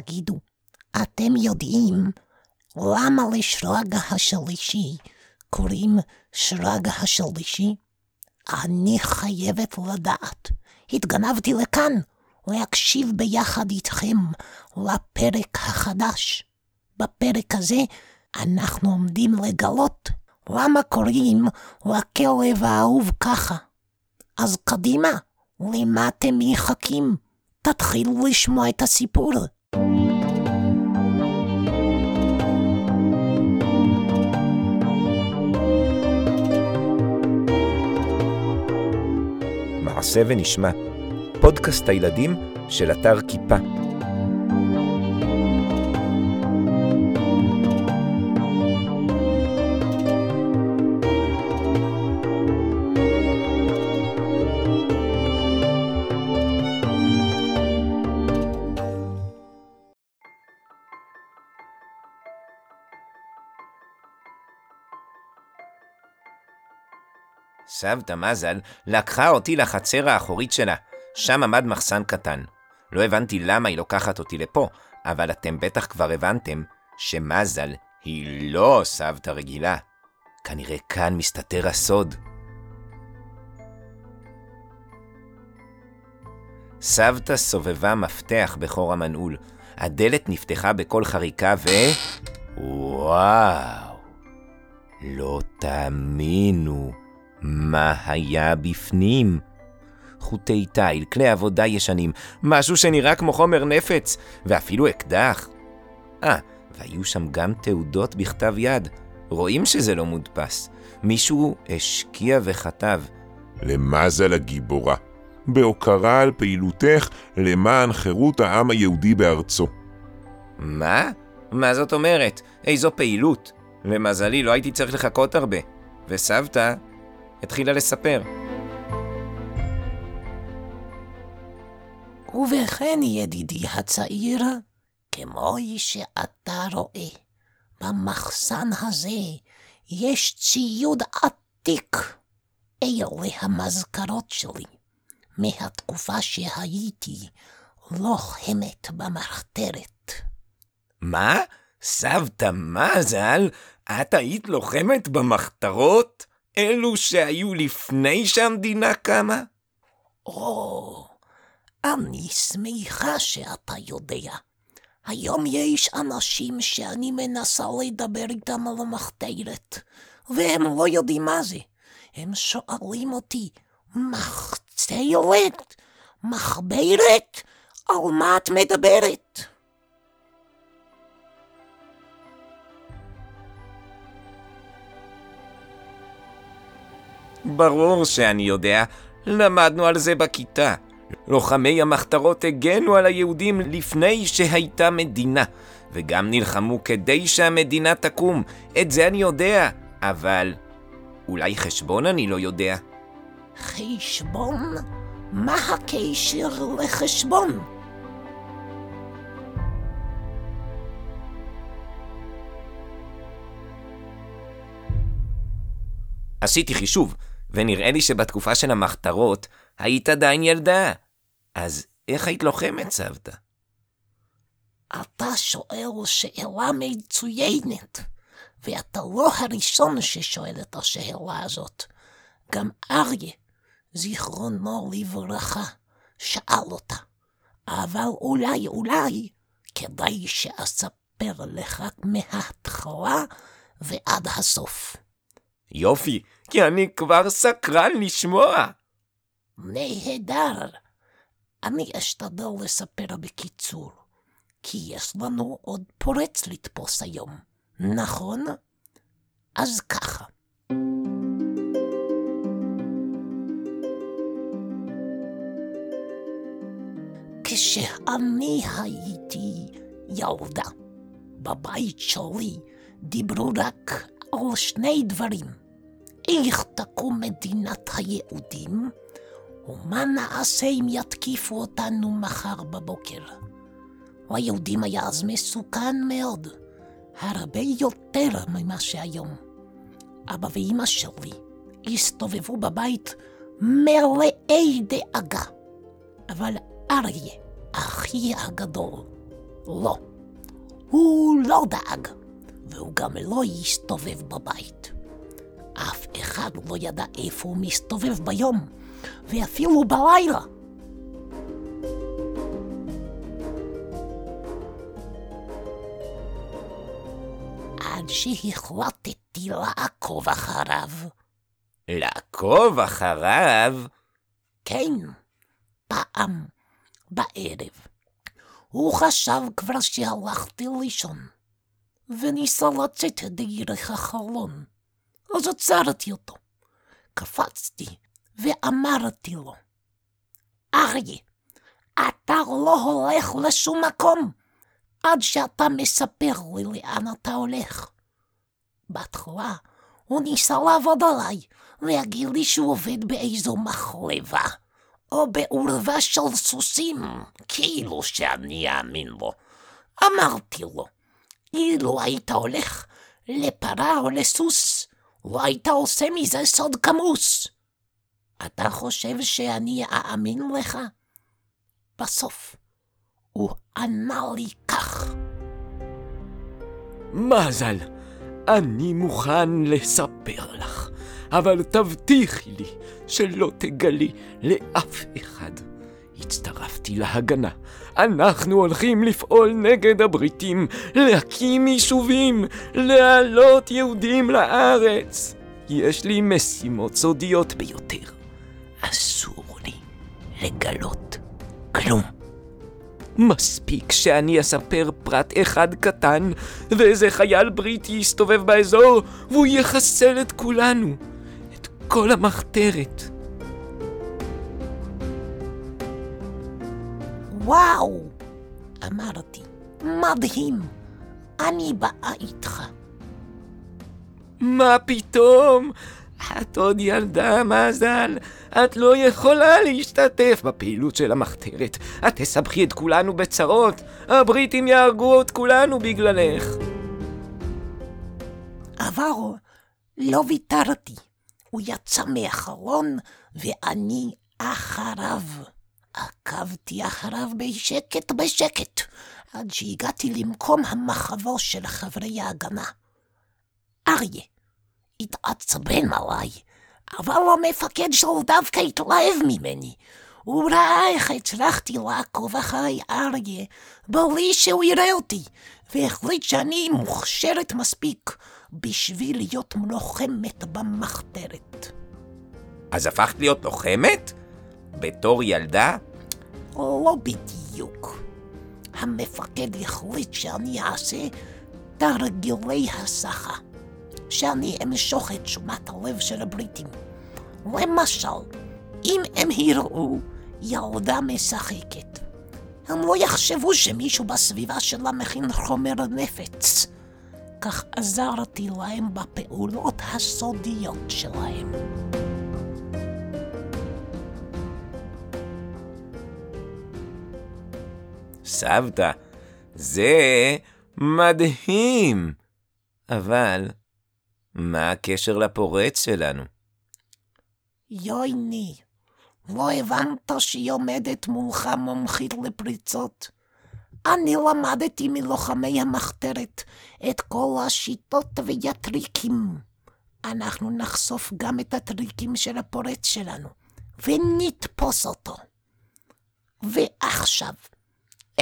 תגידו, אתם יודעים למה לשרג השלישי קוראים שרג השלישי? אני חייבת לדעת. התגנבתי לכאן להקשיב ביחד איתכם לפרק החדש. בפרק הזה אנחנו עומדים לגלות למה קוראים לכלב האהוב ככה. אז קדימה, למה אתם מחכים? תתחילו לשמוע את הסיפור. מעשה ונשמע, פודקאסט הילדים של אתר כיפה. סבתא מזל לקחה אותי לחצר האחורית שלה. שם עמד מחסן קטן. לא הבנתי למה היא לוקחת אותי לפה, אבל אתם בטח כבר הבנתם שמזל היא לא סבתא רגילה. כנראה כאן מסתתר הסוד. סבתא סובבה מפתח בחור המנעול. הדלת נפתחה בקול חריקה ו... וואו, לא תאמינו. מה היה בפנים? חוטי תיל, כלי עבודה ישנים, משהו שנראה כמו חומר נפץ, ואפילו אקדח. אה, והיו שם גם תעודות בכתב יד. רואים שזה לא מודפס. מישהו השקיע וכתב. למזל הגיבורה, בהוקרה על פעילותך למען חירות העם היהודי בארצו. מה? מה זאת אומרת? איזו פעילות? למזלי, לא הייתי צריך לחכות הרבה. וסבתא התחילה לספר. ובכן, ידידי הצעיר, כמו שאתה רואה, במחסן הזה יש ציוד עתיק. אלה המזכרות שלי, מהתקופה שהייתי לוחמת במחתרת. מה? סבתא מזל? את היית לוחמת במחתרות? אלו שהיו לפני שהמדינה קמה? או, אני שמחה שאתה יודע. היום יש אנשים שאני מנסה לדבר איתם על המחתרת, והם לא יודעים מה זה. הם שואלים אותי, מחתרת? מחברת? על מה את מדברת? ברור שאני יודע, למדנו על זה בכיתה. לוחמי המחתרות הגנו על היהודים לפני שהייתה מדינה, וגם נלחמו כדי שהמדינה תקום. את זה אני יודע, אבל אולי חשבון אני לא יודע. חשבון? מה הקשר לחשבון? עשיתי חישוב, ונראה לי שבתקופה של המחתרות היית עדיין ילדה. אז איך היית לוחמת, סבתא? אתה שואל שאלה מצוינת, ואתה לא הראשון ששואל את השאלה הזאת. גם אריה, זיכרונו לברכה, שאל אותה. אבל אולי, אולי, כדאי שאספר לך מההתחלה ועד הסוף. יופי, כי אני כבר סקרן לשמוע. נהדר. אני אשתדל לספר בקיצור, כי יש לנו עוד פורץ לתפוס היום, נכון? אז ככה. כשאני הייתי ילדה, בבית שלי דיברו רק על שני דברים. איך תקום מדינת היהודים, ומה נעשה אם יתקיפו אותנו מחר בבוקר. ליהודים היה אז מסוכן מאוד, הרבה יותר ממה שהיום. אבא ואמא שלי הסתובבו בבית מלאי דאגה, אבל אריה, אחי הגדול, לא, הוא לא דאג, והוא גם לא יסתובב בבית. אף אחד לא ידע איפה הוא מסתובב ביום, ואפילו בלילה. עד שהחלטתי לעקוב אחריו. לעקוב אחריו? כן, פעם בערב. הוא חשב כבר שהלכתי לישון, וניסה לצאת דרך החלון. אז עצרתי אותו. קפצתי ואמרתי לו, אריה, אתה לא הולך לשום מקום עד שאתה מספר לי לאן אתה הולך. בהתחלה הוא ניסה לעבוד עליי, להגיד לי שהוא עובד באיזו מחלבה, או בעורבה של סוסים, כאילו שאני אאמין לו. אמרתי לו, אילו היית הולך לפרה או לסוס, לא היית עושה מזה סוד כמוס. אתה חושב שאני אאמין לך? בסוף הוא ענה לי כך. מזל, אני מוכן לספר לך, אבל תבטיחי לי שלא תגלי לאף אחד. הצטרפתי להגנה. אנחנו הולכים לפעול נגד הבריטים, להקים יישובים, להעלות יהודים לארץ. יש לי משימות סודיות ביותר. אסור לי לגלות כלום. מספיק שאני אספר פרט אחד קטן, ואיזה חייל בריטי יסתובב באזור, והוא יחסל את כולנו, את כל המחתרת. וואו! אמרתי, מדהים, אני באה איתך. מה פתאום? את עוד ילדה, מזל. את לא יכולה להשתתף בפעילות של המחתרת. את תסבכי את כולנו בצרות. הבריטים יהרגו את כולנו בגללך. אבל לא ויתרתי. הוא יצא מהחלון, ואני אחריו. עקבתי אחריו בשקט בשקט, עד שהגעתי למקום המחבו של חברי ההגנה. אריה התעצבן עליי, אבל המפקד שלו דווקא התלהב ממני. הוא ראה איך הצלחתי לעקוב אחרי אריה בלי שהוא יראה אותי, והחליט שאני מוכשרת מספיק בשביל להיות לוחמת במחתרת. אז הפכת להיות לוחמת? בתור ילדה? לא בדיוק. המפקד החליט שאני אעשה תרגילי הסחה. שאני אמשוך את שומת הלב של הבריטים. למשל, אם הם יראו ילדה משחקת, הם לא יחשבו שמישהו בסביבה שלה מכין חומר נפץ. כך עזרתי להם בפעולות הסודיות שלהם. סבתא, זה מדהים. אבל מה הקשר לפורץ שלנו? יויני, לא הבנת שהיא עומדת מולך מומחית לפריצות? אני למדתי מלוחמי המחתרת את כל השיטות והטריקים. אנחנו נחשוף גם את הטריקים של הפורץ שלנו, ונתפוס אותו. ועכשיו,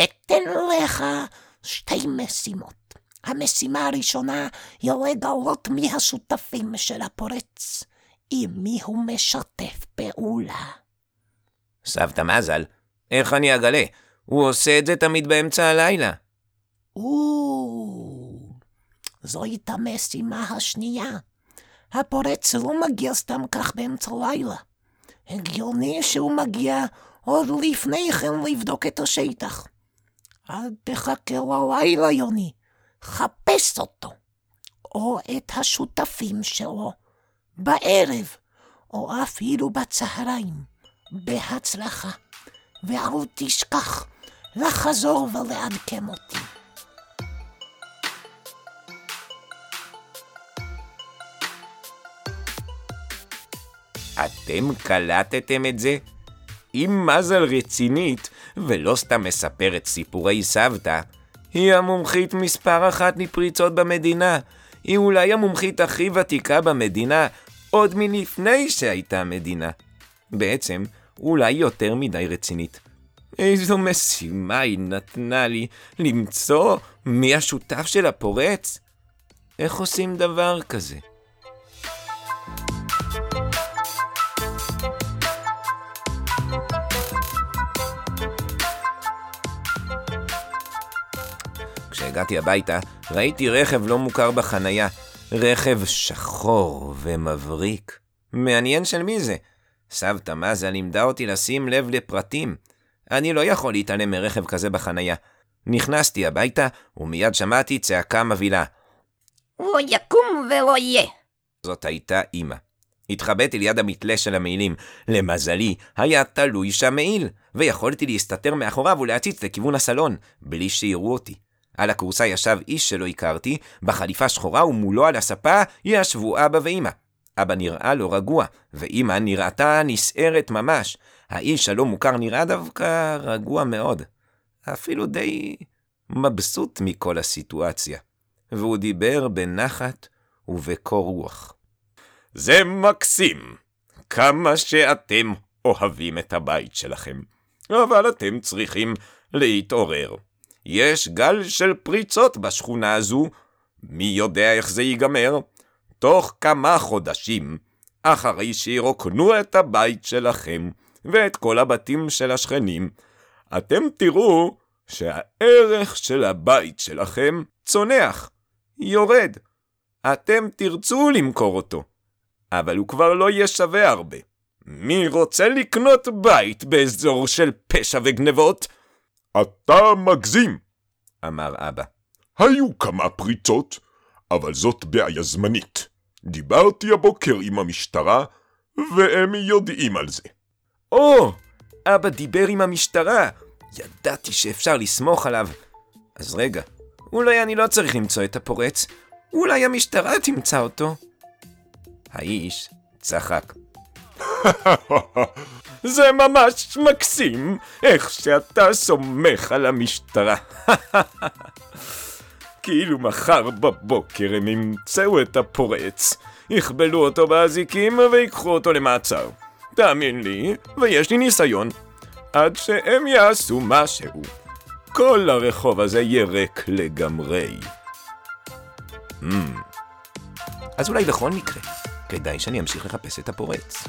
אתן לך שתי משימות. המשימה הראשונה היא לגלות מי השותפים של הפורץ, עם מי הוא משתף פעולה. סבתא מזל, איך אני אגלה? הוא עושה את זה תמיד באמצע הלילה. או, זוהי את המשימה השנייה. הפורץ לא מגיע סתם כך באמצע הלילה. הגיוני שהוא מגיע עוד לפני כן לבדוק את השטח. אל תחכה ללילה, יוני. חפש אותו, או את השותפים שלו, בערב, או אפילו בצהריים, בהצלחה, ואל תשכח לחזור ולעדכן אותי. אתם קלטתם את זה? אם מזל רצינית, ולא סתם מספרת סיפורי סבתא, היא המומחית מספר אחת לפריצות במדינה. היא אולי המומחית הכי ותיקה במדינה, עוד מלפני שהייתה מדינה. בעצם, אולי יותר מדי רצינית. איזו משימה היא נתנה לי למצוא מי השותף של הפורץ? איך עושים דבר כזה? כשהגעתי הביתה, ראיתי רכב לא מוכר בחנייה. רכב שחור ומבריק. מעניין של מי זה. סבתא מזה לימדה אותי לשים לב לפרטים. אני לא יכול להתעלם מרכב כזה בחנייה. נכנסתי הביתה, ומיד שמעתי צעקה מבהילה. לא יקום ולא יהיה. זאת הייתה אמא. התחבאתי ליד המתלה של המעילים. למזלי, היה תלוי שם מעיל, ויכולתי להסתתר מאחוריו ולהציץ לכיוון הסלון, בלי שיראו אותי. על הכורסה ישב איש שלא הכרתי, בחליפה שחורה ומולו על הספה ישבו אבא ואמא. אבא נראה לו רגוע, ואמא נראתה נסערת ממש. האיש הלא מוכר נראה דווקא רגוע מאוד. אפילו די מבסוט מכל הסיטואציה. והוא דיבר בנחת ובקור רוח. זה מקסים, כמה שאתם אוהבים את הבית שלכם, אבל אתם צריכים להתעורר. יש גל של פריצות בשכונה הזו, מי יודע איך זה ייגמר? תוך כמה חודשים, אחרי שירוקנו את הבית שלכם ואת כל הבתים של השכנים, אתם תראו שהערך של הבית שלכם צונח, יורד. אתם תרצו למכור אותו, אבל הוא כבר לא יהיה שווה הרבה. מי רוצה לקנות בית באזור של פשע וגנבות? אתה מגזים. אמר אבא. היו כמה פריצות, אבל זאת בעיה זמנית. דיברתי הבוקר עם המשטרה, והם יודעים על זה. או, אבא דיבר עם המשטרה. ידעתי שאפשר לסמוך עליו. אז רגע, אולי אני לא צריך למצוא את הפורץ. אולי המשטרה תמצא אותו. האיש צחק. זה ממש מקסים, איך שאתה סומך על המשטרה. כאילו מחר בבוקר הם ימצאו את הפורץ, יכבלו אותו באזיקים ויקחו אותו למעצר. תאמין לי, ויש לי ניסיון. עד שהם יעשו משהו. כל הרחוב הזה יהיה לגמרי. Mm. אז אולי בכל מקרה, כדאי שאני אמשיך לחפש את הפורץ.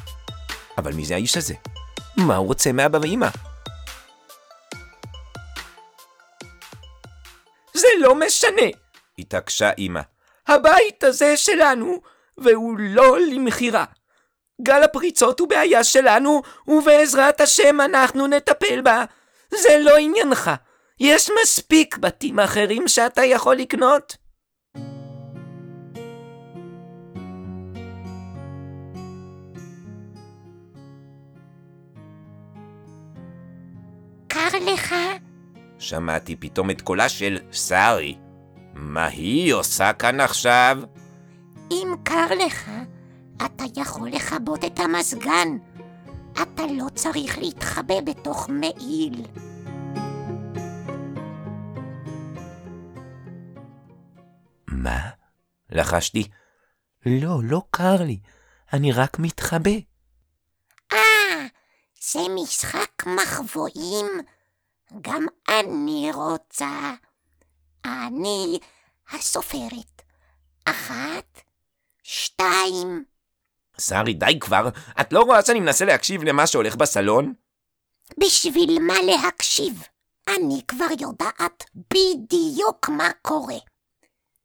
אבל מי זה האיש הזה? מה הוא רוצה מאבא ואמא? זה לא משנה. התעקשה אמא. הבית הזה שלנו, והוא לא למכירה. גל הפריצות הוא בעיה שלנו, ובעזרת השם אנחנו נטפל בה. זה לא עניינך. יש מספיק בתים אחרים שאתה יכול לקנות. לך? שמעתי פתאום את קולה של שרי. מה היא עושה כאן עכשיו? אם קר לך, אתה יכול לכבות את המזגן. אתה לא צריך להתחבא בתוך מעיל. מה? לחשתי. לא, לא קר לי. אני רק מתחבא. אה, זה משחק מחבואים. גם אני רוצה. אני הסופרת. אחת, שתיים. שרי, די כבר. את לא רואה שאני מנסה להקשיב למה שהולך בסלון? בשביל מה להקשיב? אני כבר יודעת בדיוק מה קורה.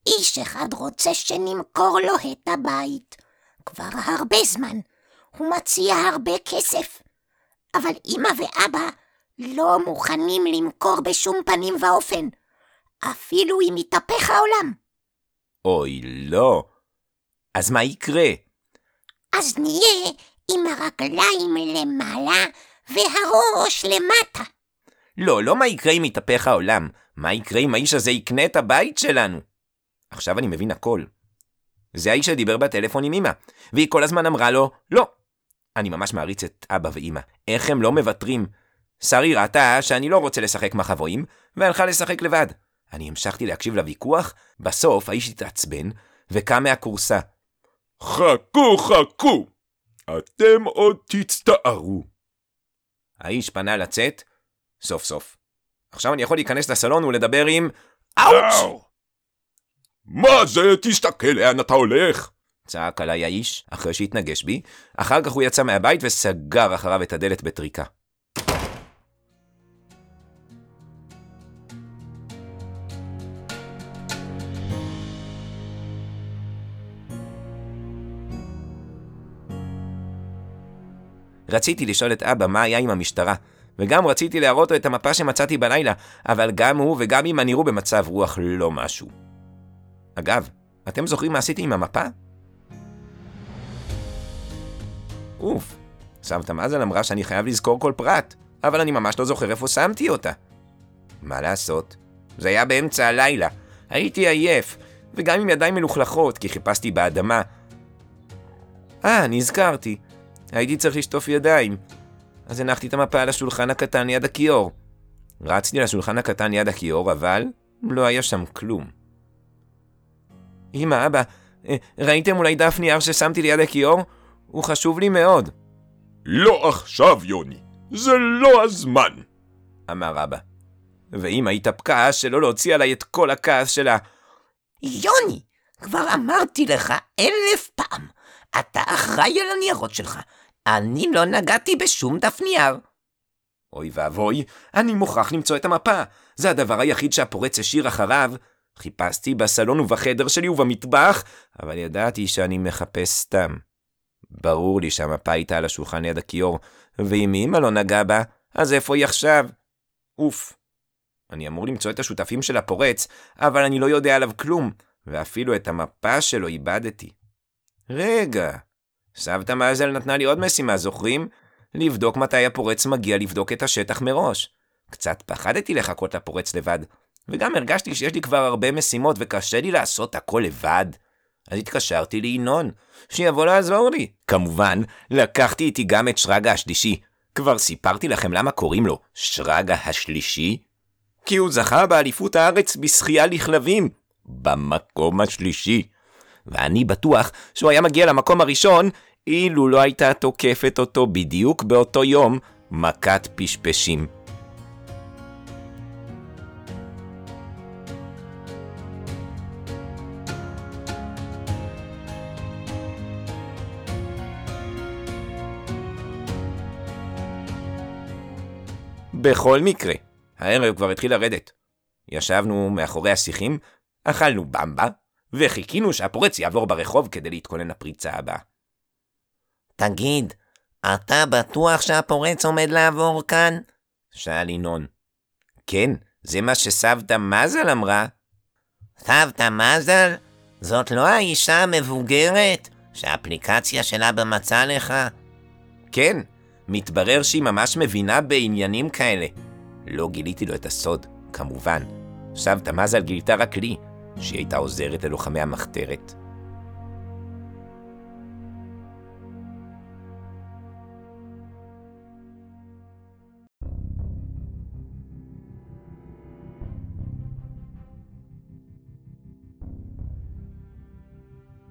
איש אחד רוצה שנמכור לו את הבית. כבר הרבה זמן. הוא מציע הרבה כסף. אבל אמא ואבא לא מוכנים למכור בשום פנים ואופן. אפילו אם יתהפך העולם. אוי, לא. אז מה יקרה? אז נהיה עם הרגליים למעלה והראש למטה. לא, לא מה יקרה אם יתהפך העולם. מה יקרה אם האיש הזה יקנה את הבית שלנו? עכשיו אני מבין הכל. זה האיש שדיבר בטלפון עם אמא, והיא כל הזמן אמרה לו, לא. אני ממש מעריץ את אבא ואמא. איך הם לא מוותרים? שרי ראתה שאני לא רוצה לשחק מחבואים, והלכה לשחק לבד. אני המשכתי להקשיב לוויכוח, בסוף האיש התעצבן, וקם מהכורסה. חכו, חכו! אתם עוד תצטערו. האיש פנה לצאת, סוף סוף. עכשיו אני יכול להיכנס לסלון ולדבר עם... אאוץ'! אאו! מה זה? תסתכל לאן אתה הולך. צעק עליי האיש, אחרי שהתנגש בי. אחר כך הוא יצא מהבית וסגר אחריו את הדלת בטריקה. רציתי לשאול את אבא מה היה עם המשטרה, וגם רציתי להראות לו את המפה שמצאתי בלילה, אבל גם הוא וגם אמא נראו במצב רוח לא משהו. אגב, אתם זוכרים מה עשיתי עם המפה? אוף, סבתא מזל אמרה שאני חייב לזכור כל פרט, אבל אני ממש לא זוכר איפה שמתי אותה. מה לעשות? זה היה באמצע הלילה, הייתי עייף, וגם עם ידיים מלוכלכות, כי חיפשתי באדמה. אה, נזכרתי. הייתי צריך לשטוף ידיים. אז הנחתי את המפה על השולחן הקטן ליד הכיור. רצתי לשולחן הקטן ליד הכיור, אבל לא היה שם כלום. אמא, אבא, אה, ראיתם אולי דף נייר ששמתי ליד הכיור? הוא חשוב לי מאוד, לא עכשיו, יוני. זה לא הזמן. אמר אבא. ואמא התאפקה שלא להוציא עליי את כל הכעס שלה. יוני, כבר אמרתי לך אלף פעם, אתה אחראי על הניירות שלך. אני לא נגעתי בשום דף נייר. אוי ואבוי, אני מוכרח למצוא את המפה. זה הדבר היחיד שהפורץ השאיר אחריו. חיפשתי בסלון ובחדר שלי ובמטבח, אבל ידעתי שאני מחפש סתם. ברור לי שהמפה הייתה על השולחן ליד הכיור, ואם אמא לא נגעה בה, אז איפה היא עכשיו? אוף. אני אמור למצוא את השותפים של הפורץ, אבל אני לא יודע עליו כלום, ואפילו את המפה שלו איבדתי. רגע, סבתא מזל נתנה לי עוד משימה, זוכרים? לבדוק מתי הפורץ מגיע לבדוק את השטח מראש. קצת פחדתי לחכות לפורץ לבד, וגם הרגשתי שיש לי כבר הרבה משימות וקשה לי לעשות הכל לבד. אז התקשרתי לינון, שיבוא לעזור לי. כמובן, לקחתי איתי גם את שרגא השלישי. כבר סיפרתי לכם למה קוראים לו שרגא השלישי? כי הוא זכה באליפות הארץ בשחייה לכלבים. במקום השלישי. ואני בטוח שהוא היה מגיע למקום הראשון, אילו לא הייתה תוקפת אותו בדיוק באותו יום מכת פשפשים. בכל מקרה, הערב כבר התחיל לרדת. ישבנו מאחורי השיחים, אכלנו במבה, וחיכינו שהפורץ יעבור ברחוב כדי להתכונן לפריצה הבאה. תגיד, אתה בטוח שהפורץ עומד לעבור כאן? שאל ינון. כן, זה מה שסבתא מזל אמרה. סבתא מזל? זאת לא האישה המבוגרת שהאפליקציה שלה במצע לך? כן, מתברר שהיא ממש מבינה בעניינים כאלה. לא גיליתי לו את הסוד, כמובן. סבתא מזל גילתה רק לי, שהיא הייתה עוזרת ללוחמי המחתרת.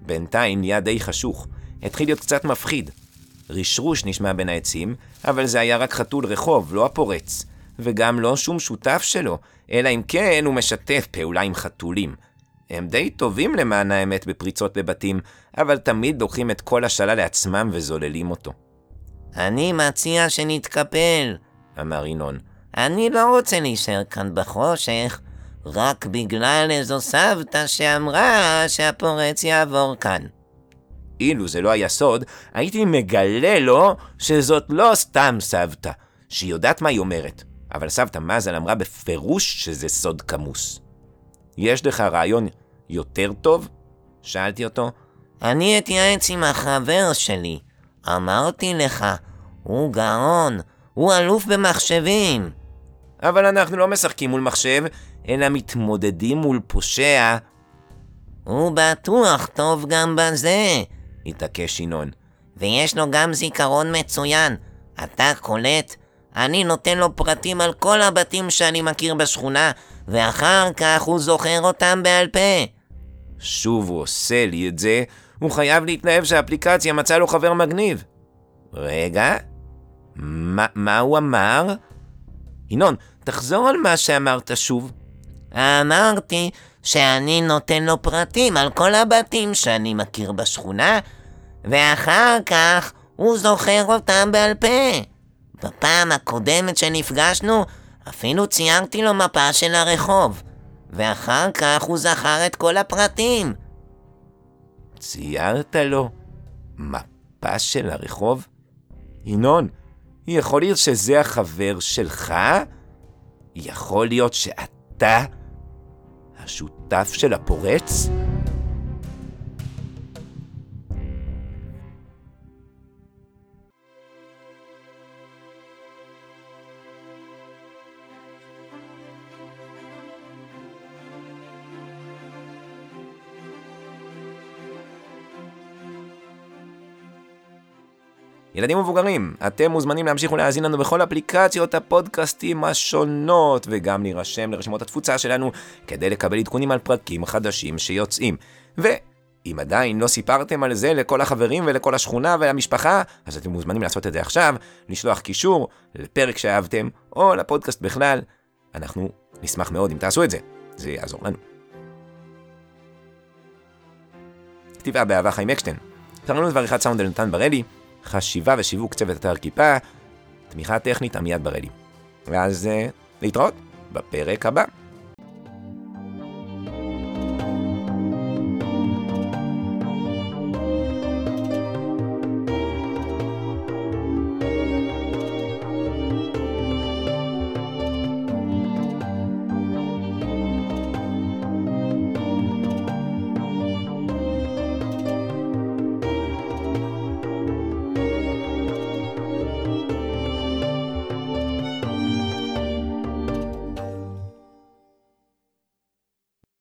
בינתיים נהיה די חשוך, התחיל להיות קצת מפחיד. רשרוש נשמע בין העצים, אבל זה היה רק חתול רחוב, לא הפורץ. וגם לא שום שותף שלו, אלא אם כן הוא משתף פעולה עם חתולים. הם די טובים למען האמת בפריצות לבתים, אבל תמיד לוקחים את כל השלל לעצמם וזוללים אותו. אני מציע שנתקפל, אמר ינון. אני לא רוצה להישאר כאן בחושך, רק בגלל איזו סבתא שאמרה שהפורץ יעבור כאן. אילו זה לא היה סוד, הייתי מגלה לו שזאת לא סתם סבתא, שהיא יודעת מה היא אומרת. אבל סבתא מזל אמרה בפירוש שזה סוד כמוס. יש לך רעיון יותר טוב? שאלתי אותו. אני אתייעץ עם החבר שלי. אמרתי לך, הוא גאון, הוא אלוף במחשבים. אבל אנחנו לא משחקים מול מחשב, אלא מתמודדים מול פושע. הוא בטוח טוב גם בזה, התעקש ינון. ויש לו גם זיכרון מצוין. אתה קולט? אני נותן לו פרטים על כל הבתים שאני מכיר בשכונה, ואחר כך הוא זוכר אותם בעל פה. שוב הוא עושה לי את זה, הוא חייב להתנהב שהאפליקציה מצאה לו חבר מגניב. רגע, מה, מה הוא אמר? ינון, תחזור על מה שאמרת שוב. אמרתי שאני נותן לו פרטים על כל הבתים שאני מכיר בשכונה, ואחר כך הוא זוכר אותם בעל פה. בפעם הקודמת שנפגשנו, אפילו ציירתי לו מפה של הרחוב, ואחר כך הוא זכר את כל הפרטים. ציירת לו מפה של הרחוב? ינון, יכול להיות שזה החבר שלך? יכול להיות שאתה השותף של הפורץ? ילדים ומבוגרים, אתם מוזמנים להמשיך ולהאזין לנו בכל אפליקציות הפודקאסטים השונות, וגם להירשם לרשימות התפוצה שלנו כדי לקבל עדכונים על פרקים חדשים שיוצאים. ואם עדיין לא סיפרתם על זה לכל החברים ולכל השכונה ולמשפחה, אז אתם מוזמנים לעשות את זה עכשיו, לשלוח קישור לפרק שאהבתם, או לפודקאסט בכלל. אנחנו נשמח מאוד אם תעשו את זה, זה יעזור לנו. כתיבה באהבה חיים אקשטיין. תרננות ועריכת סאונד אלנתן ברלי. חשיבה ושיווק צוות אתר כיפה, תמיכה טכנית עמיעד בראלי. ואז להתראות בפרק הבא.